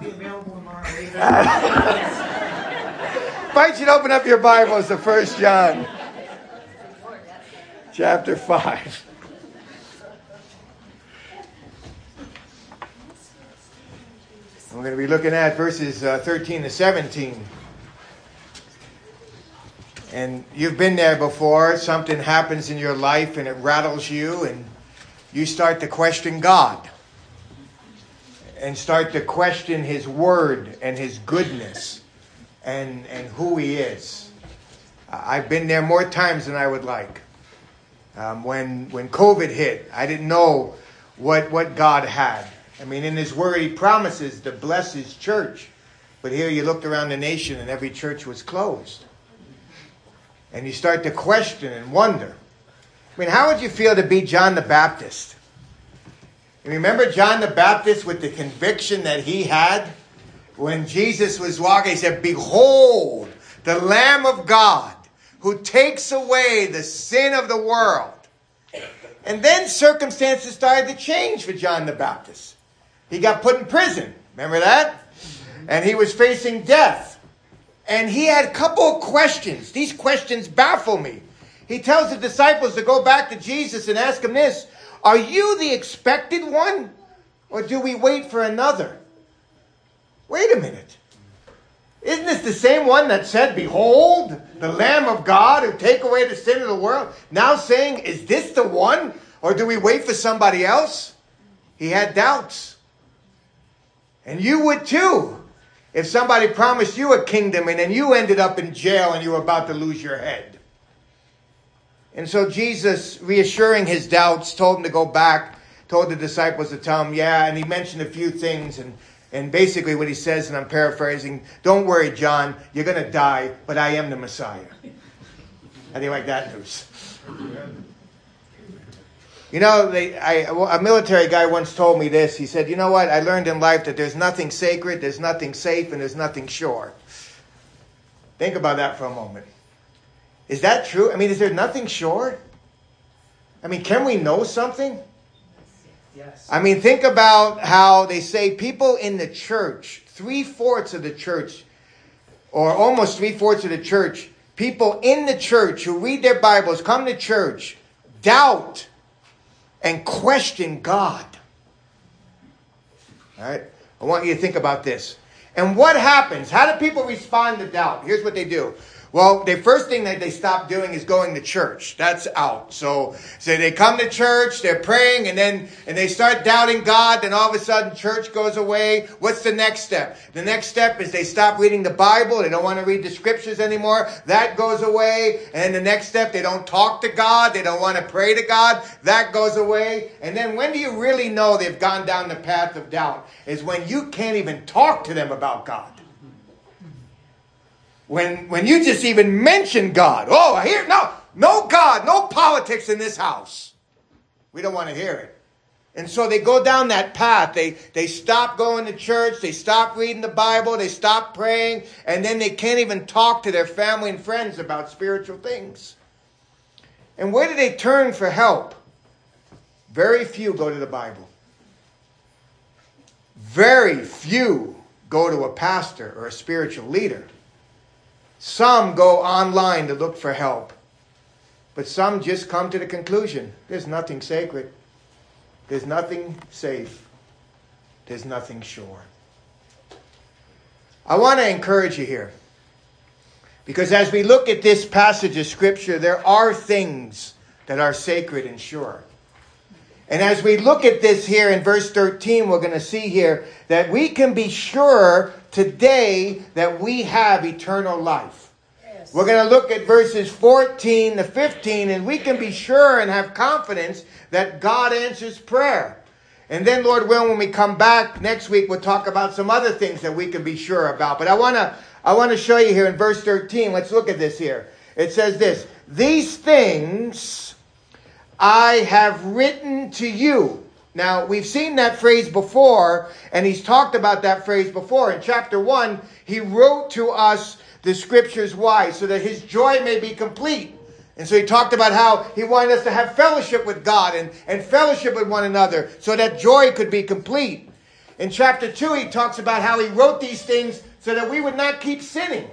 not tomorrow you open up your Bibles to 1 John chapter 5. We're going to be looking at verses uh, 13 to 17. And you've been there before. Something happens in your life and it rattles you, and you start to question God and start to question His Word and His goodness and, and who He is. I've been there more times than I would like. Um, when, when COVID hit, I didn't know what, what God had. I mean, in His Word, He promises to bless His church. But here you looked around the nation and every church was closed. And you start to question and wonder. I mean, how would you feel to be John the Baptist? You remember John the Baptist with the conviction that he had when Jesus was walking? He said, Behold, the Lamb of God who takes away the sin of the world. And then circumstances started to change for John the Baptist. He got put in prison. Remember that? And he was facing death. And he had a couple of questions. These questions baffle me. He tells the disciples to go back to Jesus and ask him this Are you the expected one? Or do we wait for another? Wait a minute. Isn't this the same one that said, Behold, the Lamb of God who take away the sin of the world? Now saying, Is this the one? Or do we wait for somebody else? He had doubts. And you would too. If somebody promised you a kingdom and then you ended up in jail and you were about to lose your head. And so Jesus, reassuring his doubts, told him to go back, told the disciples to tell him, yeah, and he mentioned a few things and and basically what he says, and I'm paraphrasing, don't worry, John, you're going to die, but I am the Messiah. How do you like that news? You know, they, I, a military guy once told me this. He said, You know what? I learned in life that there's nothing sacred, there's nothing safe, and there's nothing sure. Think about that for a moment. Is that true? I mean, is there nothing sure? I mean, can we know something? Yes. I mean, think about how they say people in the church, three fourths of the church, or almost three fourths of the church, people in the church who read their Bibles, come to church, doubt and question God. All right? I want you to think about this. And what happens? How do people respond to doubt? Here's what they do. Well, the first thing that they stop doing is going to church. That's out. So, so they come to church, they're praying, and then and they start doubting God. Then all of a sudden, church goes away. What's the next step? The next step is they stop reading the Bible. They don't want to read the scriptures anymore. That goes away. And the next step, they don't talk to God. They don't want to pray to God. That goes away. And then when do you really know they've gone down the path of doubt? Is when you can't even talk to them about God when when you just even mention God. Oh, I hear no, no God, no politics in this house. We don't want to hear it. And so they go down that path. They they stop going to church, they stop reading the Bible, they stop praying, and then they can't even talk to their family and friends about spiritual things. And where do they turn for help? Very few go to the Bible. Very few go to a pastor or a spiritual leader. Some go online to look for help. But some just come to the conclusion there's nothing sacred, there's nothing safe, there's nothing sure. I want to encourage you here. Because as we look at this passage of Scripture, there are things that are sacred and sure. And as we look at this here in verse 13, we're going to see here that we can be sure today that we have eternal life. Yes. We're going to look at verses 14 to 15, and we can be sure and have confidence that God answers prayer. And then, Lord willing, when we come back next week, we'll talk about some other things that we can be sure about. But I want to I want to show you here in verse 13. Let's look at this here. It says this These things I have written to you. Now, we've seen that phrase before, and he's talked about that phrase before. In chapter 1, he wrote to us the scriptures why? So that his joy may be complete. And so he talked about how he wanted us to have fellowship with God and, and fellowship with one another so that joy could be complete. in chapter 2, he talks about how he wrote these things so that we would not keep sinning.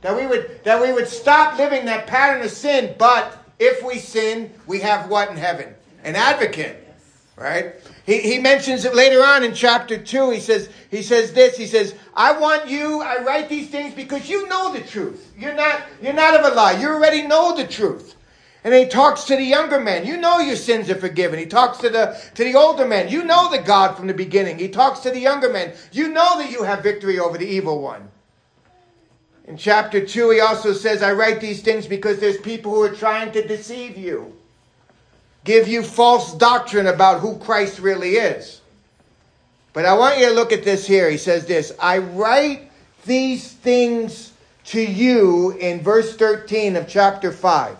That we would, that we would stop living that pattern of sin. But if we sin, we have what in heaven? An advocate. Right? He, he mentions it later on in chapter 2. He says, he says this. He says, I want you, I write these things because you know the truth. You're not, you're not of a lie. You already know the truth. And he talks to the younger men. You know your sins are forgiven. He talks to the, to the older men. You know the God from the beginning. He talks to the younger men. You know that you have victory over the evil one. In chapter 2, he also says, I write these things because there's people who are trying to deceive you, give you false doctrine about who Christ really is. But I want you to look at this here. He says this I write these things to you in verse 13 of chapter 5.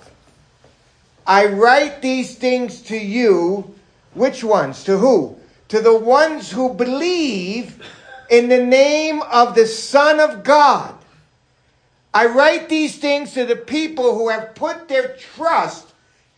I write these things to you. Which ones? To who? To the ones who believe in the name of the Son of God. I write these things to the people who have put their trust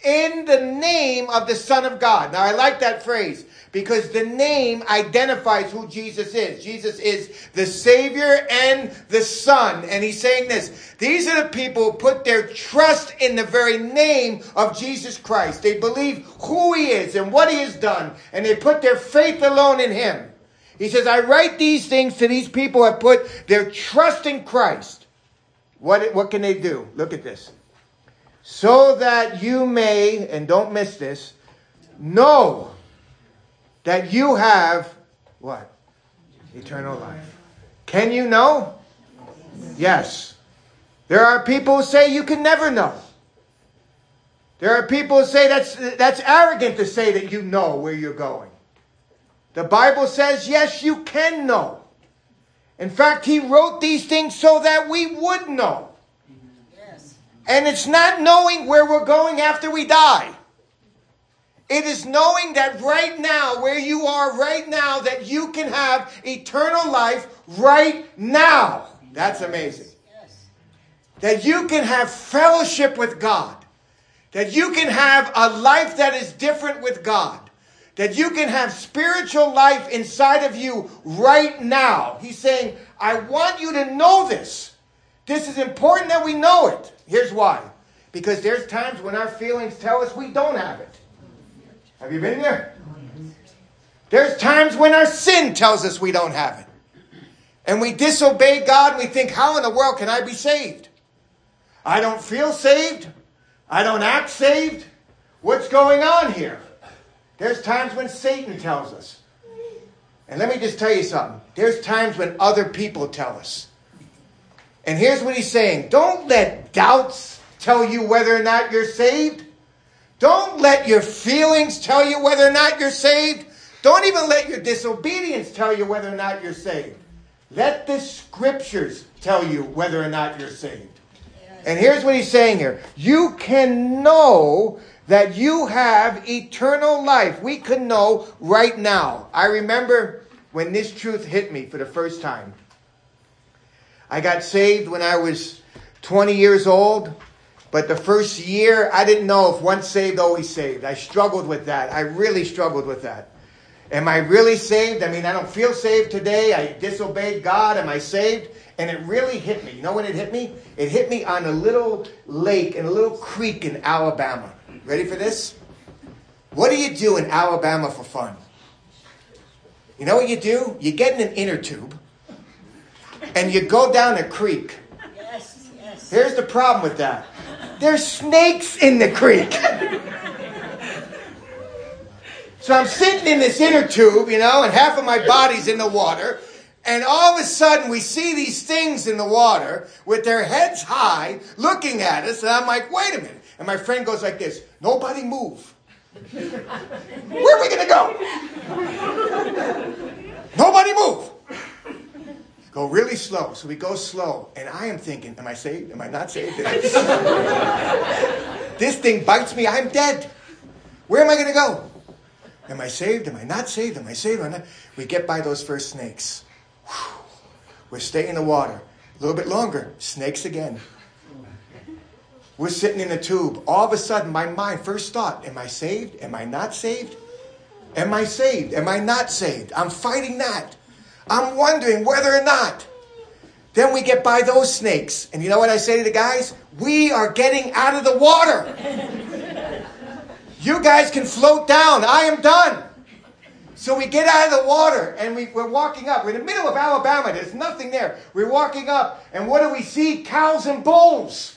in the name of the Son of God. Now, I like that phrase because the name identifies who Jesus is. Jesus is the Savior and the Son. And he's saying this these are the people who put their trust in the very name of Jesus Christ. They believe who he is and what he has done, and they put their faith alone in him. He says, I write these things to these people who have put their trust in Christ. What, what can they do? Look at this. So that you may, and don't miss this, know that you have what? Eternal life. Can you know? Yes. There are people who say you can never know. There are people who say that's, that's arrogant to say that you know where you're going. The Bible says, yes, you can know. In fact, He wrote these things so that we would know. And it's not knowing where we're going after we die. It is knowing that right now, where you are right now, that you can have eternal life right now. That's amazing. Yes. That you can have fellowship with God. That you can have a life that is different with God. That you can have spiritual life inside of you right now. He's saying, I want you to know this. This is important that we know it. Here's why. Because there's times when our feelings tell us we don't have it. Have you been there? There's times when our sin tells us we don't have it. And we disobey God and we think, how in the world can I be saved? I don't feel saved. I don't act saved. What's going on here? There's times when Satan tells us. And let me just tell you something. There's times when other people tell us. And here's what he's saying Don't let doubts tell you whether or not you're saved. Don't let your feelings tell you whether or not you're saved. Don't even let your disobedience tell you whether or not you're saved. Let the scriptures tell you whether or not you're saved. And here's what he's saying here you can know that you have eternal life. We can know right now. I remember when this truth hit me for the first time. I got saved when I was 20 years old. But the first year, I didn't know if once saved, always saved. I struggled with that. I really struggled with that. Am I really saved? I mean, I don't feel saved today. I disobeyed God. Am I saved? And it really hit me. You know when it hit me? It hit me on a little lake in a little creek in Alabama. Ready for this? What do you do in Alabama for fun? You know what you do? You get in an inner tube and you go down a creek. Yes, yes. Here's the problem with that there's snakes in the creek. so I'm sitting in this inner tube, you know, and half of my body's in the water. And all of a sudden, we see these things in the water with their heads high looking at us. And I'm like, wait a minute. And my friend goes like this Nobody move. Where are we going to go? Nobody move. Go really slow. So we go slow. And I am thinking, am I saved? Am I not saved? this thing bites me. I'm dead. Where am I going to go? Am I saved? Am I not saved? Am I saved? Am I not? We get by those first snakes. Whew. We're staying in the water. A little bit longer. Snakes again. We're sitting in a tube. All of a sudden, my mind, first thought, am I saved? Am I not saved? Am I saved? Am I not saved? I'm fighting that. I'm wondering whether or not. Then we get by those snakes. And you know what I say to the guys? We are getting out of the water. you guys can float down. I am done. So we get out of the water and we, we're walking up. We're in the middle of Alabama. There's nothing there. We're walking up, and what do we see? Cows and bulls.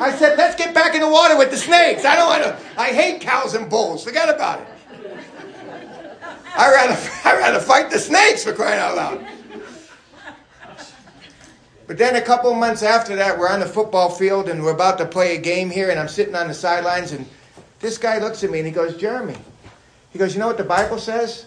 I said, let's get back in the water with the snakes. I don't want to. I hate cows and bulls. Forget about it. I rather, I rather fight the snakes for crying out loud. But then a couple months after that, we're on the football field and we're about to play a game here, and I'm sitting on the sidelines, and this guy looks at me and he goes, Jeremy, he goes, You know what the Bible says?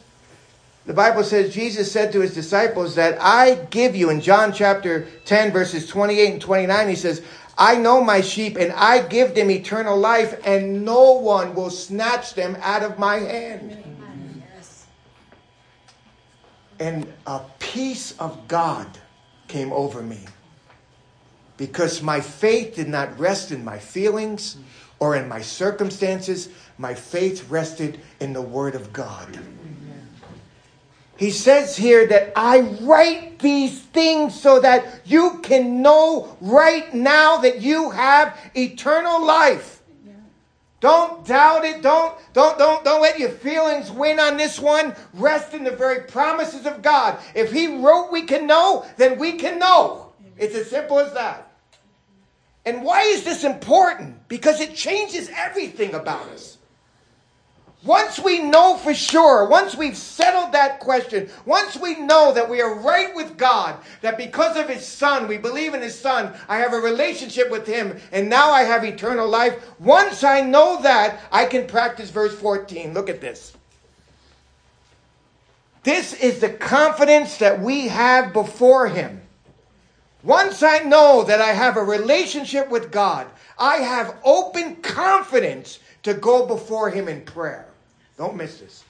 The Bible says Jesus said to his disciples that I give you, in John chapter 10, verses 28 and 29, he says, I know my sheep and I give them eternal life, and no one will snatch them out of my hand. And a peace of God came over me because my faith did not rest in my feelings or in my circumstances. My faith rested in the Word of God. He says here that I write these things so that you can know right now that you have eternal life. Don't doubt it. Don't, don't, don't, don't let your feelings win on this one. Rest in the very promises of God. If He wrote we can know, then we can know. It's as simple as that. And why is this important? Because it changes everything about us. Once we know for sure, once we've settled that question, once we know that we are right with God, that because of His Son, we believe in His Son, I have a relationship with Him, and now I have eternal life. Once I know that, I can practice verse 14. Look at this. This is the confidence that we have before Him. Once I know that I have a relationship with God, I have open confidence to go before Him in prayer. Don't miss this.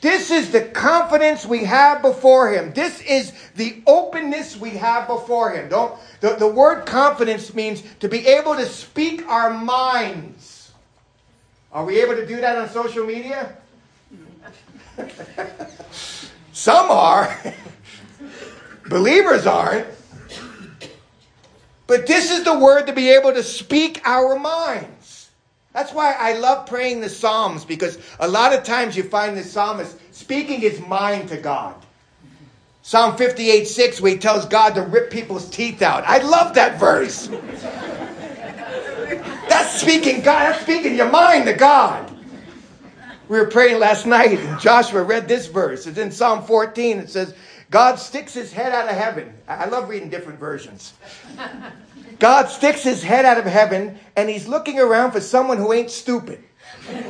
This is the confidence we have before Him. This is the openness we have before Him. Don't, the, the word confidence means to be able to speak our minds. Are we able to do that on social media? Some are. Believers aren't. But this is the word to be able to speak our minds. That's why I love praying the Psalms because a lot of times you find the psalmist speaking his mind to God. Psalm 58 6, where he tells God to rip people's teeth out. I love that verse. that's speaking God, that's speaking your mind to God. We were praying last night, and Joshua read this verse. It's in Psalm 14. It says, God sticks his head out of heaven. I love reading different versions. God sticks his head out of heaven and he's looking around for someone who ain't stupid. Ain't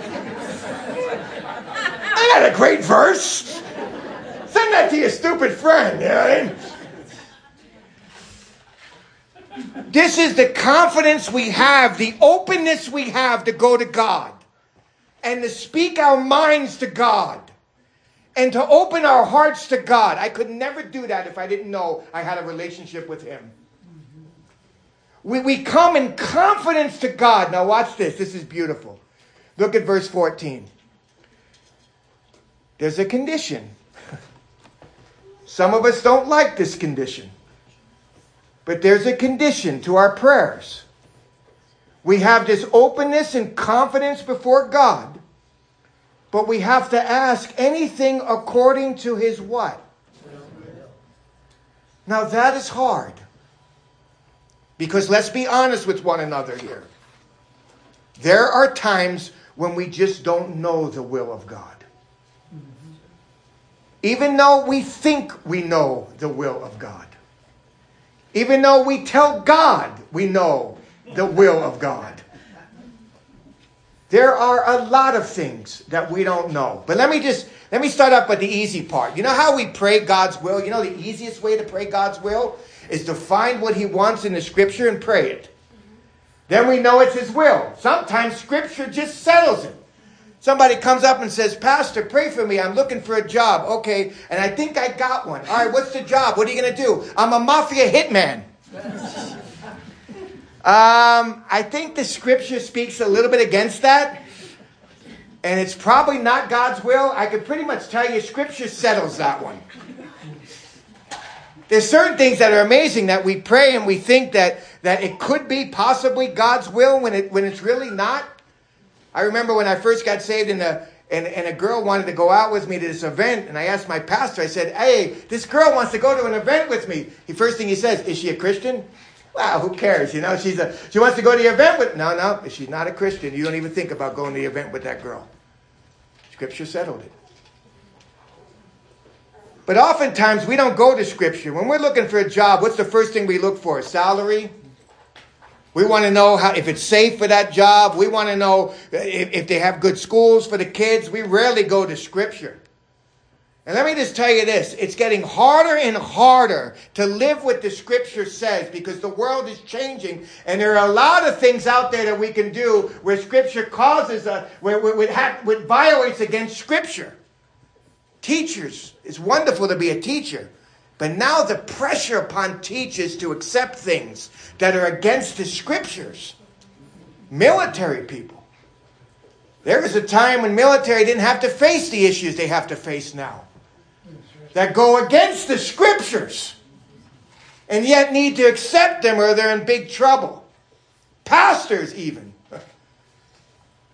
that a great verse? Send that to your stupid friend, you know I mean? This is the confidence we have, the openness we have to go to God and to speak our minds to God and to open our hearts to God. I could never do that if I didn't know I had a relationship with Him. We, we come in confidence to God. Now, watch this. This is beautiful. Look at verse 14. There's a condition. Some of us don't like this condition, but there's a condition to our prayers. We have this openness and confidence before God, but we have to ask anything according to his what? Now that is hard. Because let's be honest with one another here. There are times when we just don't know the will of God. Even though we think we know the will of God. Even though we tell God we know the will of God. There are a lot of things that we don't know. But let me just let me start up with the easy part. You know how we pray God's will? You know the easiest way to pray God's will is to find what he wants in the scripture and pray it. Then we know it's his will. Sometimes scripture just settles it. Somebody comes up and says, Pastor, pray for me. I'm looking for a job. Okay, and I think I got one. All right, what's the job? What are you going to do? I'm a mafia hitman. Um, I think the scripture speaks a little bit against that. And it's probably not God's will. I can pretty much tell you, scripture settles that one. there's certain things that are amazing that we pray and we think that, that it could be possibly God's will when, it, when it's really not. I remember when I first got saved and, the, and, and a girl wanted to go out with me to this event, and I asked my pastor, I said, Hey, this girl wants to go to an event with me. The first thing he says, Is she a Christian? Well, who cares? You know, she's a, she wants to go to the event with, no, no, she's not a Christian. You don't even think about going to the event with that girl. Scripture settled it. But oftentimes we don't go to Scripture. When we're looking for a job, what's the first thing we look for? Salary? We want to know how, if it's safe for that job. We want to know if, if they have good schools for the kids. We rarely go to Scripture. And let me just tell you this it's getting harder and harder to live what the scripture says because the world is changing. And there are a lot of things out there that we can do where scripture causes us, where, where violates against scripture. Teachers, it's wonderful to be a teacher. But now the pressure upon teachers to accept things that are against the scriptures. Military people. There was a time when military didn't have to face the issues they have to face now that go against the scriptures and yet need to accept them or they're in big trouble. Pastors, even.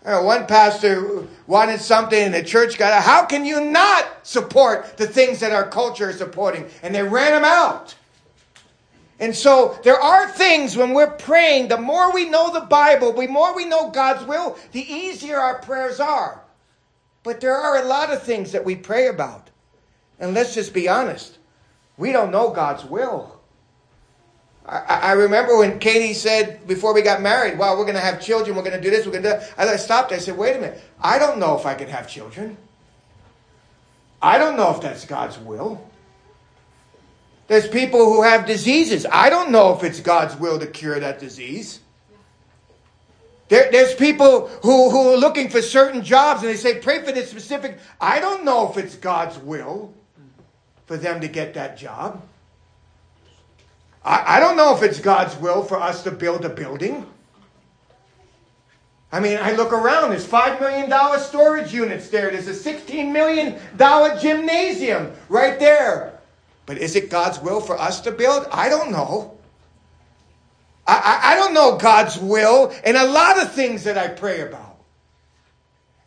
Uh, one pastor wanted something and the church got it. How can you not support the things that our culture is supporting? And they ran him out. And so there are things when we're praying, the more we know the Bible, the more we know God's will, the easier our prayers are. But there are a lot of things that we pray about and let's just be honest, we don't know God's will. I, I remember when Katie said before we got married, well, we're going to have children, we're going to do this, we're going to do that. I stopped, I said, wait a minute, I don't know if I can have children. I don't know if that's God's will. There's people who have diseases. I don't know if it's God's will to cure that disease. There, there's people who, who are looking for certain jobs and they say, pray for this specific. I don't know if it's God's will for them to get that job. I, I don't know if it's God's will for us to build a building. I mean, I look around, there's $5 million storage units there. There's a $16 million gymnasium right there. But is it God's will for us to build? I don't know. I, I, I don't know God's will in a lot of things that I pray about.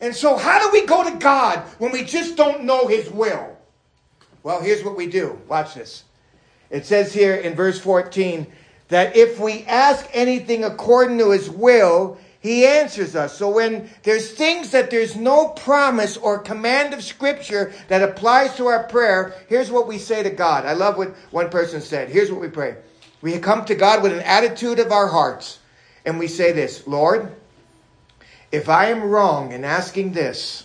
And so, how do we go to God when we just don't know His will? Well, here's what we do. Watch this. It says here in verse 14 that if we ask anything according to his will, he answers us. So when there's things that there's no promise or command of scripture that applies to our prayer, here's what we say to God. I love what one person said. Here's what we pray. We come to God with an attitude of our hearts and we say this, Lord, if I am wrong in asking this,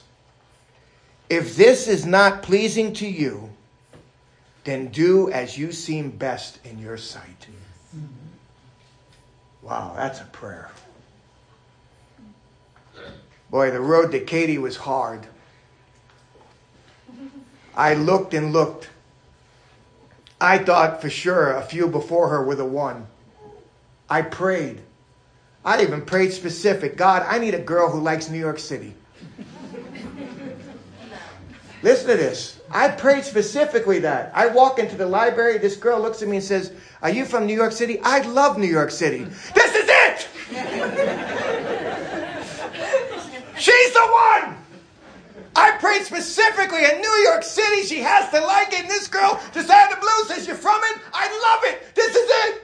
if this is not pleasing to you, then do as you seem best in your sight. Wow, that's a prayer. Boy, the road to Katie was hard. I looked and looked. I thought for sure a few before her were the one. I prayed. I even prayed specific God, I need a girl who likes New York City. Listen to this. I prayed specifically that. I walk into the library, this girl looks at me and says, Are you from New York City? I love New York City. this is it! She's the one! I prayed specifically in New York City. She has to like it. And this girl just out of the blue says, You're from it? I love it. This is it.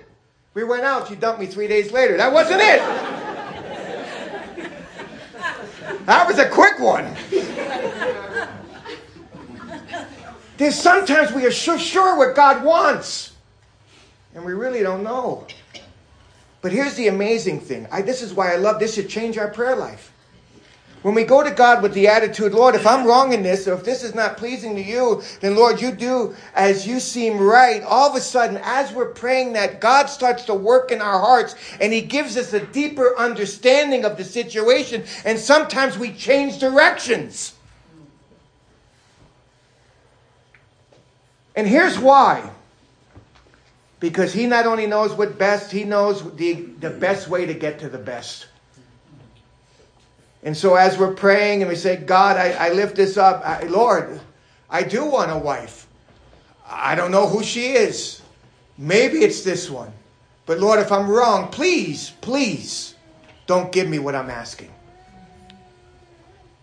We went out. She dumped me three days later. That wasn't it. that was a quick one. There's sometimes we are so sure what God wants, and we really don't know. But here's the amazing thing. I, this is why I love this should change our prayer life. When we go to God with the attitude, Lord, if I'm wrong in this, or if this is not pleasing to you, then Lord, you do as you seem right. All of a sudden, as we're praying that, God starts to work in our hearts and He gives us a deeper understanding of the situation. And sometimes we change directions. And here's why. Because he not only knows what best, he knows the, the best way to get to the best. And so as we're praying and we say, God, I, I lift this up. I, Lord, I do want a wife. I don't know who she is. Maybe it's this one. But Lord, if I'm wrong, please, please don't give me what I'm asking.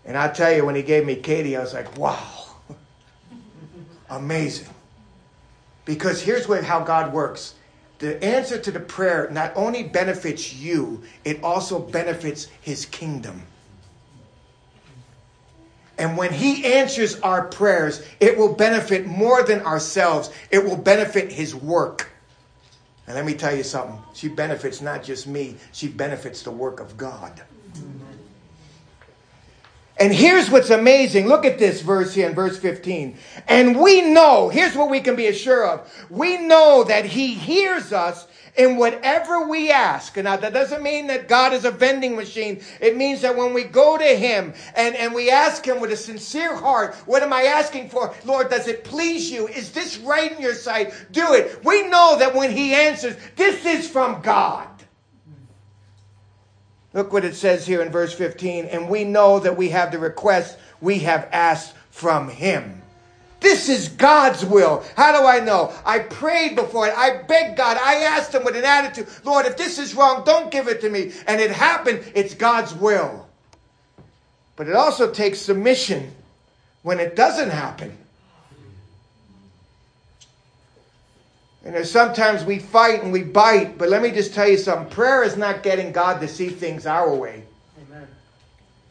And I tell you, when he gave me Katie, I was like, wow, amazing. Because here's what, how God works the answer to the prayer not only benefits you, it also benefits his kingdom. And when he answers our prayers, it will benefit more than ourselves, it will benefit his work. And let me tell you something. She benefits not just me, she benefits the work of God. And here's what's amazing. Look at this verse here in verse 15. And we know, here's what we can be assured of. We know that he hears us in whatever we ask. Now, that doesn't mean that God is a vending machine. It means that when we go to him and, and we ask him with a sincere heart, what am I asking for? Lord, does it please you? Is this right in your sight? Do it. We know that when he answers, this is from God. Look what it says here in verse 15. And we know that we have the request we have asked from him. This is God's will. How do I know? I prayed before it. I begged God. I asked him with an attitude, Lord, if this is wrong, don't give it to me. And it happened. It's God's will. But it also takes submission when it doesn't happen. And there's sometimes we fight and we bite, but let me just tell you something. Prayer is not getting God to see things our way. Amen.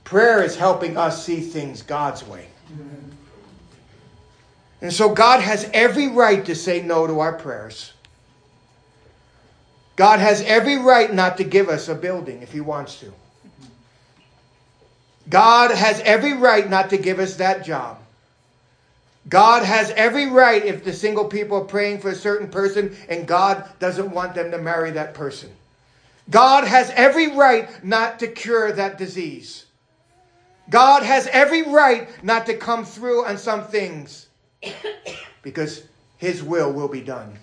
Prayer is helping us see things God's way. Amen. And so God has every right to say no to our prayers. God has every right not to give us a building if He wants to. Mm-hmm. God has every right not to give us that job. God has every right if the single people are praying for a certain person and God doesn't want them to marry that person. God has every right not to cure that disease. God has every right not to come through on some things because his will will be done.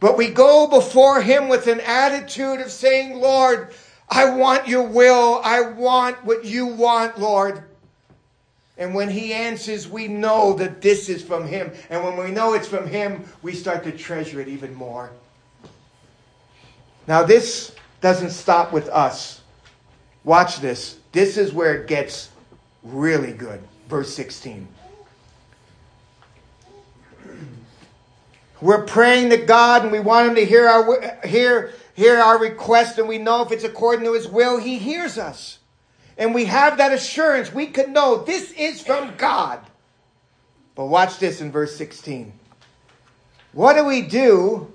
But we go before him with an attitude of saying, Lord, I want your will. I want what you want, Lord. And when he answers, we know that this is from him. And when we know it's from him, we start to treasure it even more. Now, this doesn't stop with us. Watch this. This is where it gets really good. Verse 16. We're praying to God and we want him to hear our, hear, hear our request, and we know if it's according to his will, he hears us and we have that assurance, we can know this is from God. But watch this in verse 16. What do we do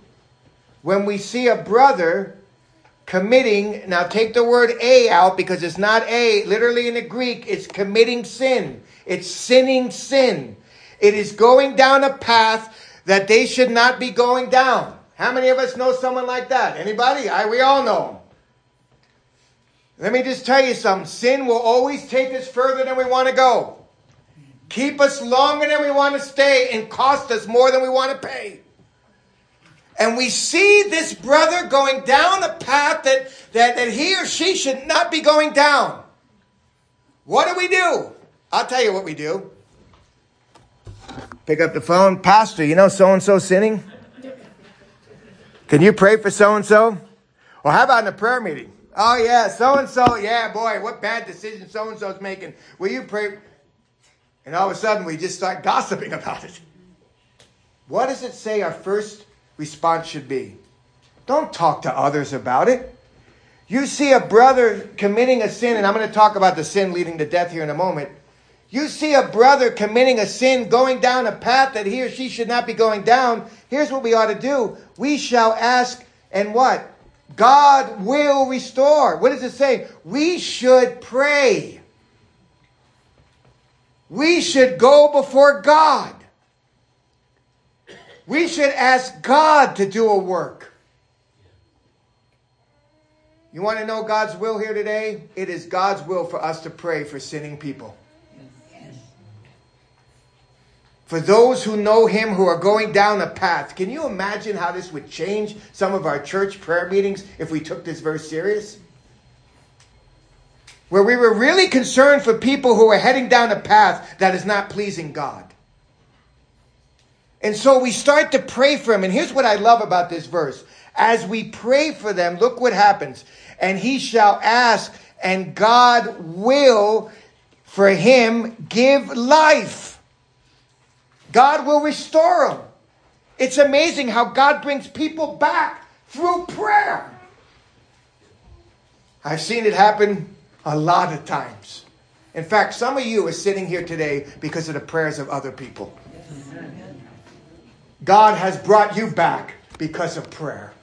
when we see a brother committing, now take the word A out because it's not A, literally in the Greek, it's committing sin. It's sinning sin. It is going down a path that they should not be going down. How many of us know someone like that? Anybody? I, we all know them. Let me just tell you something. Sin will always take us further than we want to go. Keep us longer than we want to stay and cost us more than we want to pay. And we see this brother going down a path that, that, that he or she should not be going down. What do we do? I'll tell you what we do. Pick up the phone. Pastor, you know so and so sinning? Can you pray for so and so? Or how about in a prayer meeting? Oh, yeah, so and so. Yeah, boy, what bad decision so and so's making. Will you pray? And all of a sudden, we just start gossiping about it. What does it say our first response should be? Don't talk to others about it. You see a brother committing a sin, and I'm going to talk about the sin leading to death here in a moment. You see a brother committing a sin, going down a path that he or she should not be going down. Here's what we ought to do. We shall ask, and what? God will restore. What does it say? We should pray. We should go before God. We should ask God to do a work. You want to know God's will here today? It is God's will for us to pray for sinning people. For those who know him who are going down a path. Can you imagine how this would change some of our church prayer meetings if we took this verse serious? Where we were really concerned for people who are heading down a path that is not pleasing God. And so we start to pray for him. And here's what I love about this verse. As we pray for them, look what happens. And he shall ask, and God will for him give life. God will restore them. It's amazing how God brings people back through prayer. I've seen it happen a lot of times. In fact, some of you are sitting here today because of the prayers of other people. God has brought you back because of prayer.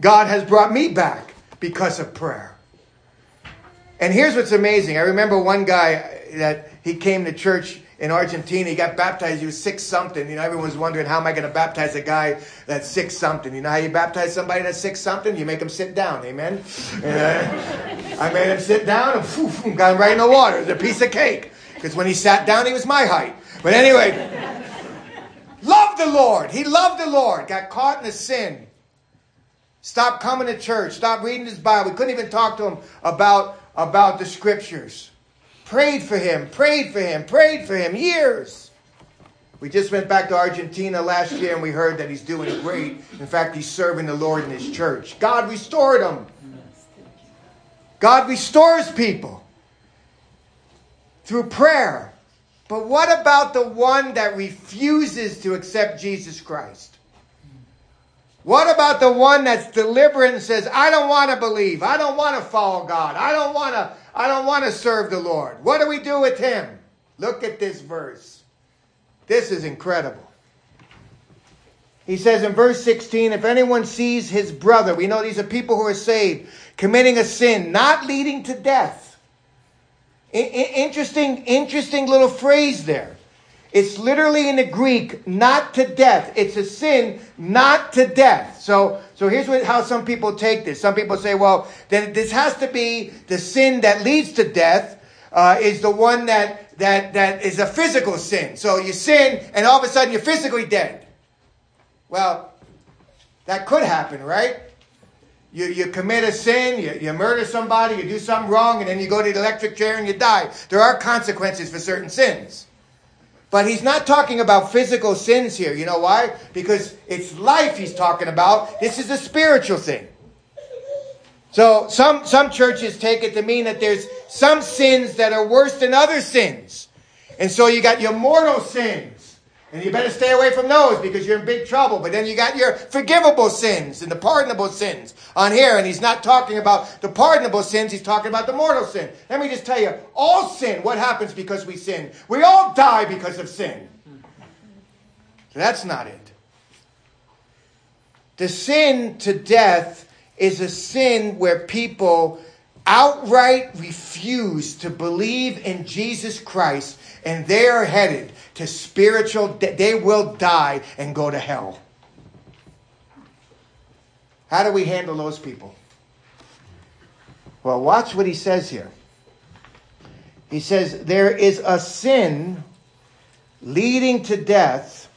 God has brought me back because of prayer. And here's what's amazing. I remember one guy that he came to church in Argentina. He got baptized. He was six something. You know, everyone's wondering how am I going to baptize a guy that's six something. You know how you baptize somebody that's six something? You make him sit down. Amen. And, I made him sit down and poof, got him right in the water. It was a piece of cake. Because when he sat down, he was my height. But anyway, loved the Lord. He loved the Lord. Got caught in a sin. Stopped coming to church. Stopped reading his Bible. We couldn't even talk to him about, about the scriptures. Prayed for him, prayed for him, prayed for him years. We just went back to Argentina last year and we heard that he's doing great. In fact, he's serving the Lord in his church. God restored him. God restores people through prayer. But what about the one that refuses to accept Jesus Christ? What about the one that's deliberate and says, I don't want to believe. I don't want to follow God. I don't want to I don't want to serve the Lord. What do we do with him? Look at this verse. This is incredible. He says in verse 16, if anyone sees his brother, we know these are people who are saved, committing a sin, not leading to death. I- interesting, interesting little phrase there. It's literally in the Greek, not to death. It's a sin, not to death. So, so here's what, how some people take this. Some people say, well, then this has to be the sin that leads to death, uh, is the one that, that, that is a physical sin. So you sin, and all of a sudden you're physically dead. Well, that could happen, right? You, you commit a sin, you, you murder somebody, you do something wrong, and then you go to the electric chair and you die. There are consequences for certain sins. But he's not talking about physical sins here. You know why? Because it's life he's talking about. This is a spiritual thing. So some, some churches take it to mean that there's some sins that are worse than other sins. And so you got your mortal sins. And you better stay away from those because you're in big trouble. But then you got your forgivable sins and the pardonable sins on here. And he's not talking about the pardonable sins, he's talking about the mortal sin. Let me just tell you all sin, what happens because we sin? We all die because of sin. So that's not it. The sin to death is a sin where people outright refuse to believe in Jesus Christ and they are headed to spiritual, they will die and go to hell. How do we handle those people? Well, watch what he says here. He says, There is a sin leading to death.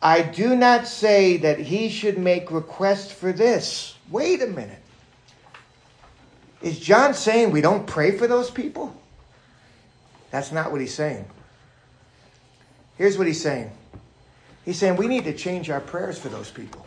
I do not say that he should make request for this. Wait a minute. Is John saying we don't pray for those people? That's not what he's saying. Here's what he's saying He's saying we need to change our prayers for those people.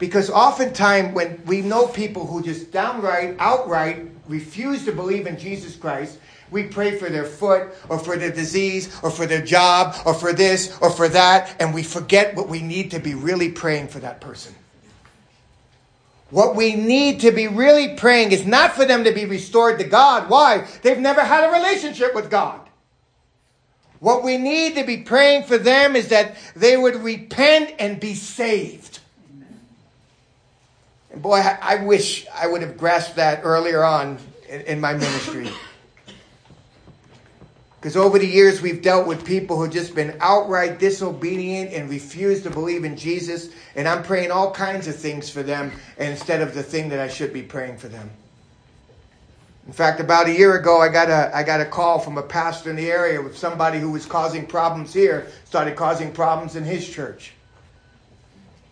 Because oftentimes, when we know people who just downright, outright refuse to believe in Jesus Christ, we pray for their foot or for their disease or for their job or for this or for that, and we forget what we need to be really praying for that person. What we need to be really praying is not for them to be restored to God. Why? They've never had a relationship with God. What we need to be praying for them is that they would repent and be saved. And boy, I wish I would have grasped that earlier on in, my ministry. Because over the years, we've dealt with people who've just been outright disobedient and refused to believe in Jesus. And I'm praying all kinds of things for them instead of the thing that I should be praying for them. In fact, about a year ago, I got a, I got a call from a pastor in the area with somebody who was causing problems here, started causing problems in his church.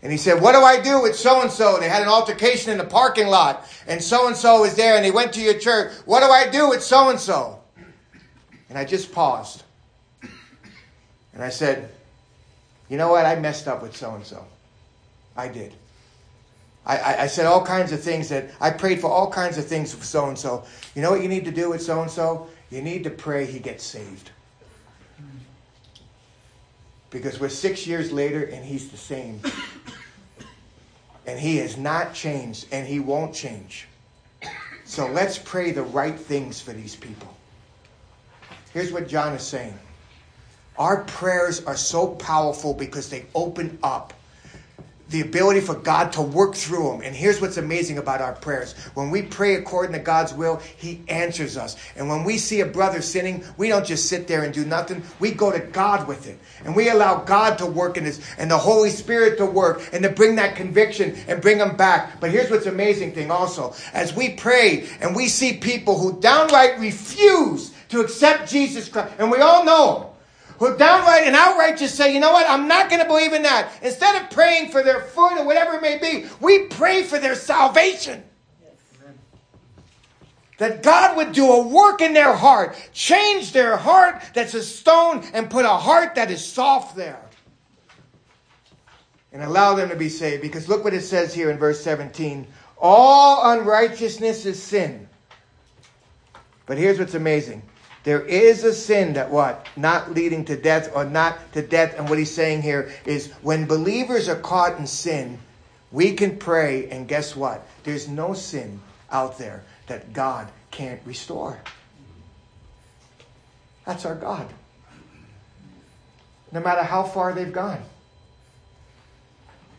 And he said, What do I do with so and so? They had an altercation in the parking lot, and so and so was there, and they went to your church. What do I do with so and so? And I just paused. And I said, You know what? I messed up with so and so. I did. I, I, I, said all kinds of things that I prayed for all kinds of things for so and so. You know what you need to do with so and so? You need to pray he gets saved. Because we're six years later and he's the same. And he has not changed and he won't change. So let's pray the right things for these people. Here's what John is saying Our prayers are so powerful because they open up the ability for God to work through them. And here's what's amazing about our prayers. When we pray according to God's will, He answers us. And when we see a brother sinning, we don't just sit there and do nothing. We go to God with it. And we allow God to work in this and the Holy Spirit to work and to bring that conviction and bring them back. But here's what's amazing thing also. As we pray and we see people who downright refuse to accept Jesus Christ, and we all know them who downright and outright just say, you know what, I'm not going to believe in that. Instead of praying for their food or whatever it may be, we pray for their salvation. That God would do a work in their heart, change their heart that's a stone and put a heart that is soft there. And allow them to be saved. Because look what it says here in verse 17 all unrighteousness is sin. But here's what's amazing there is a sin that what? Not leading to death or not to death. And what he's saying here is when believers are caught in sin, we can pray, and guess what? There's no sin out there that God can't restore. That's our God. No matter how far they've gone.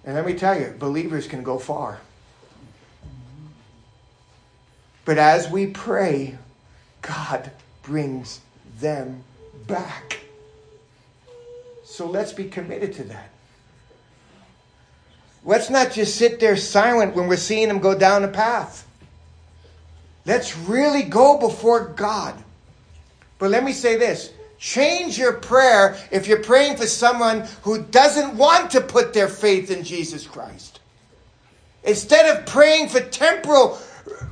And let me tell you, believers can go far. But as we pray, God brings them back. So let's be committed to that. Let's not just sit there silent when we're seeing them go down the path. Let's really go before God. But let me say this change your prayer if you're praying for someone who doesn't want to put their faith in Jesus Christ. Instead of praying for temporal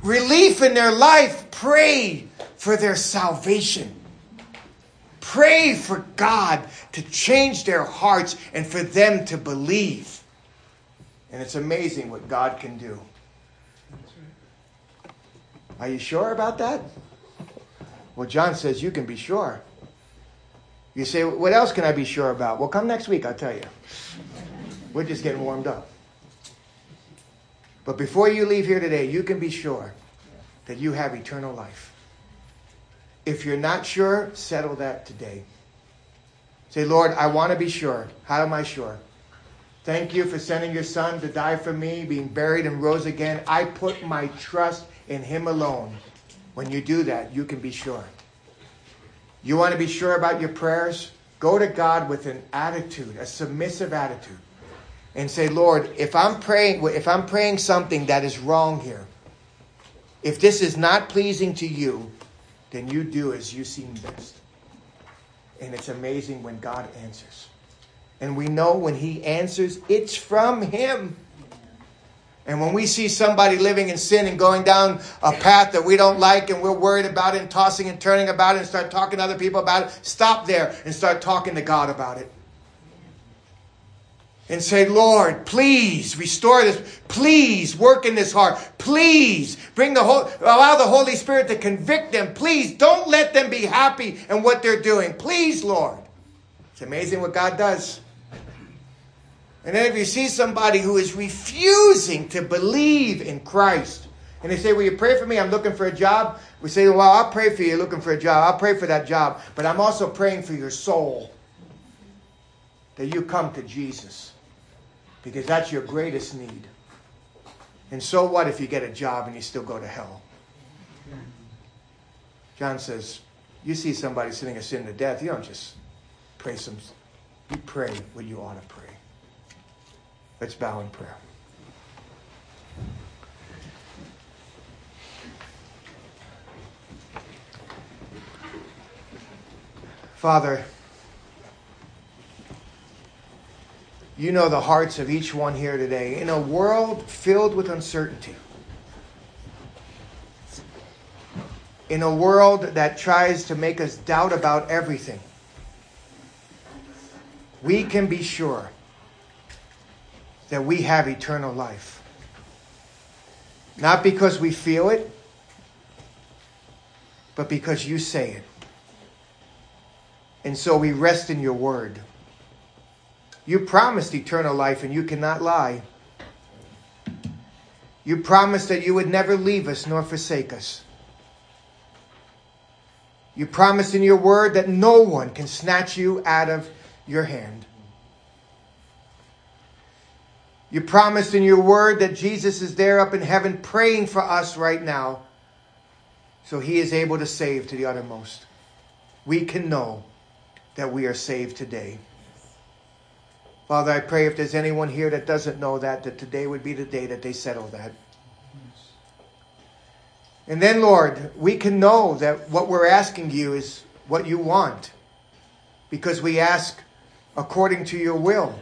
relief in their life, pray for their salvation. Pray for God to change their hearts and for them to believe. And it's amazing what God can do. Are you sure about that? Well, John says you can be sure. You say, what else can I be sure about? Well, come next week, I'll tell you. We're just getting warmed up. But before you leave here today, you can be sure that you have eternal life. If you're not sure, settle that today. Say, Lord, I want to be sure. How am I sure? Thank you for sending your son to die for me, being buried and rose again. I put my trust in him alone. When you do that, you can be sure. You want to be sure about your prayers? Go to God with an attitude, a submissive attitude, and say, Lord, if I'm praying, if I'm praying something that is wrong here, if this is not pleasing to you, then you do as you seem best. And it's amazing when God answers. And we know when He answers, it's from Him. And when we see somebody living in sin and going down a path that we don't like and we're worried about it and tossing and turning about it and start talking to other people about it, stop there and start talking to God about it and say, Lord, please restore this. Please work in this heart. Please bring the whole, allow the Holy Spirit to convict them. Please don't let them be happy in what they're doing. Please, Lord. It's amazing what God does. And then if you see somebody who is refusing to believe in Christ, and they say, Will you pray for me? I'm looking for a job. We say, Well, I'll pray for you looking for a job. I'll pray for that job. But I'm also praying for your soul that you come to Jesus because that's your greatest need. And so what if you get a job and you still go to hell? John says, you see somebody sitting a sin to death, you don't just pray some, you pray what you ought to pray. Let's bow in prayer. Father, You know the hearts of each one here today. In a world filled with uncertainty, in a world that tries to make us doubt about everything, we can be sure that we have eternal life. Not because we feel it, but because you say it. And so we rest in your word. You promised eternal life and you cannot lie. You promised that you would never leave us nor forsake us. You promised in your word that no one can snatch you out of your hand. You promised in your word that Jesus is there up in heaven praying for us right now so he is able to save to the uttermost. We can know that we are saved today. Father, I pray if there's anyone here that doesn't know that, that today would be the day that they settle that. And then, Lord, we can know that what we're asking you is what you want because we ask according to your will.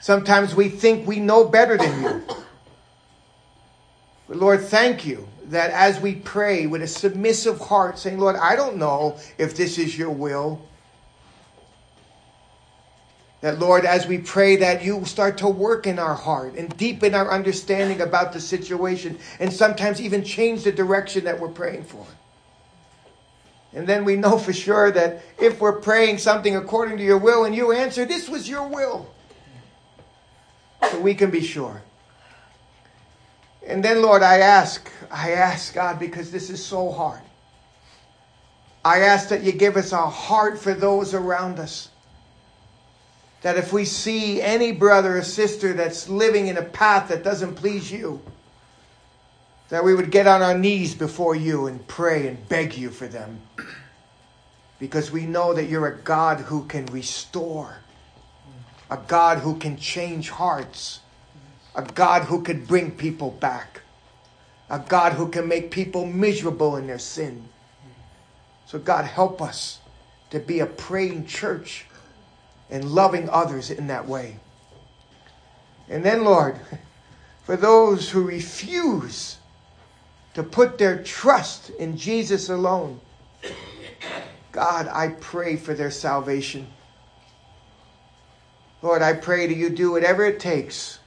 Sometimes we think we know better than you. But Lord, thank you that as we pray with a submissive heart, saying, Lord, I don't know if this is your will. That, Lord, as we pray, that you start to work in our heart and deepen our understanding about the situation, and sometimes even change the direction that we're praying for. And then we know for sure that if we're praying something according to your will and you answer, this was your will so we can be sure. And then, Lord, I ask, I ask, God, because this is so hard. I ask that you give us a heart for those around us. That if we see any brother or sister that's living in a path that doesn't please you, that we would get on our knees before you and pray and beg you for them. Because we know that you're a God who can restore a God who can change hearts, a God who can bring people back, a God who can make people miserable in their sin. So, God, help us to be a praying church and loving others in that way. And then, Lord, for those who refuse to put their trust in Jesus alone, God, I pray for their salvation. Lord, I pray that you do whatever it takes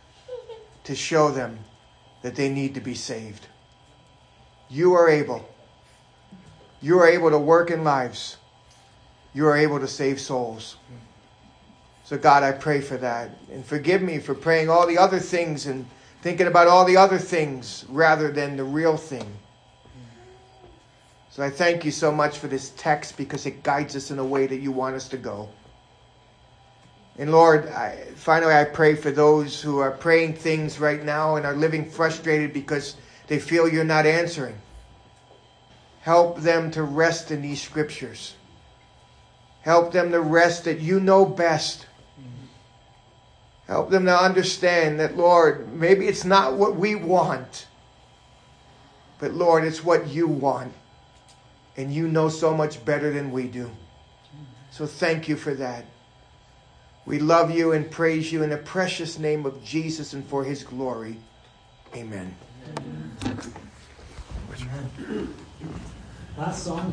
to show them that they need to be saved. You are able. You are able to work in lives. You are able to save souls. So, God, I pray for that. And forgive me for praying all the other things and thinking about all the other things rather than the real thing. So, I thank you so much for this text because it guides us in a way that you want us to go. And Lord, I, finally, I pray for those who are praying things right now and are living frustrated because they feel you're not answering. Help them to rest in these scriptures. Help them to rest that you know best. Help them to understand that, Lord, maybe it's not what we want, but Lord, it's what you want. And you know so much better than we do. So thank you for that. We love you and praise you in the precious name of Jesus and for his glory. Amen. Amen. Last song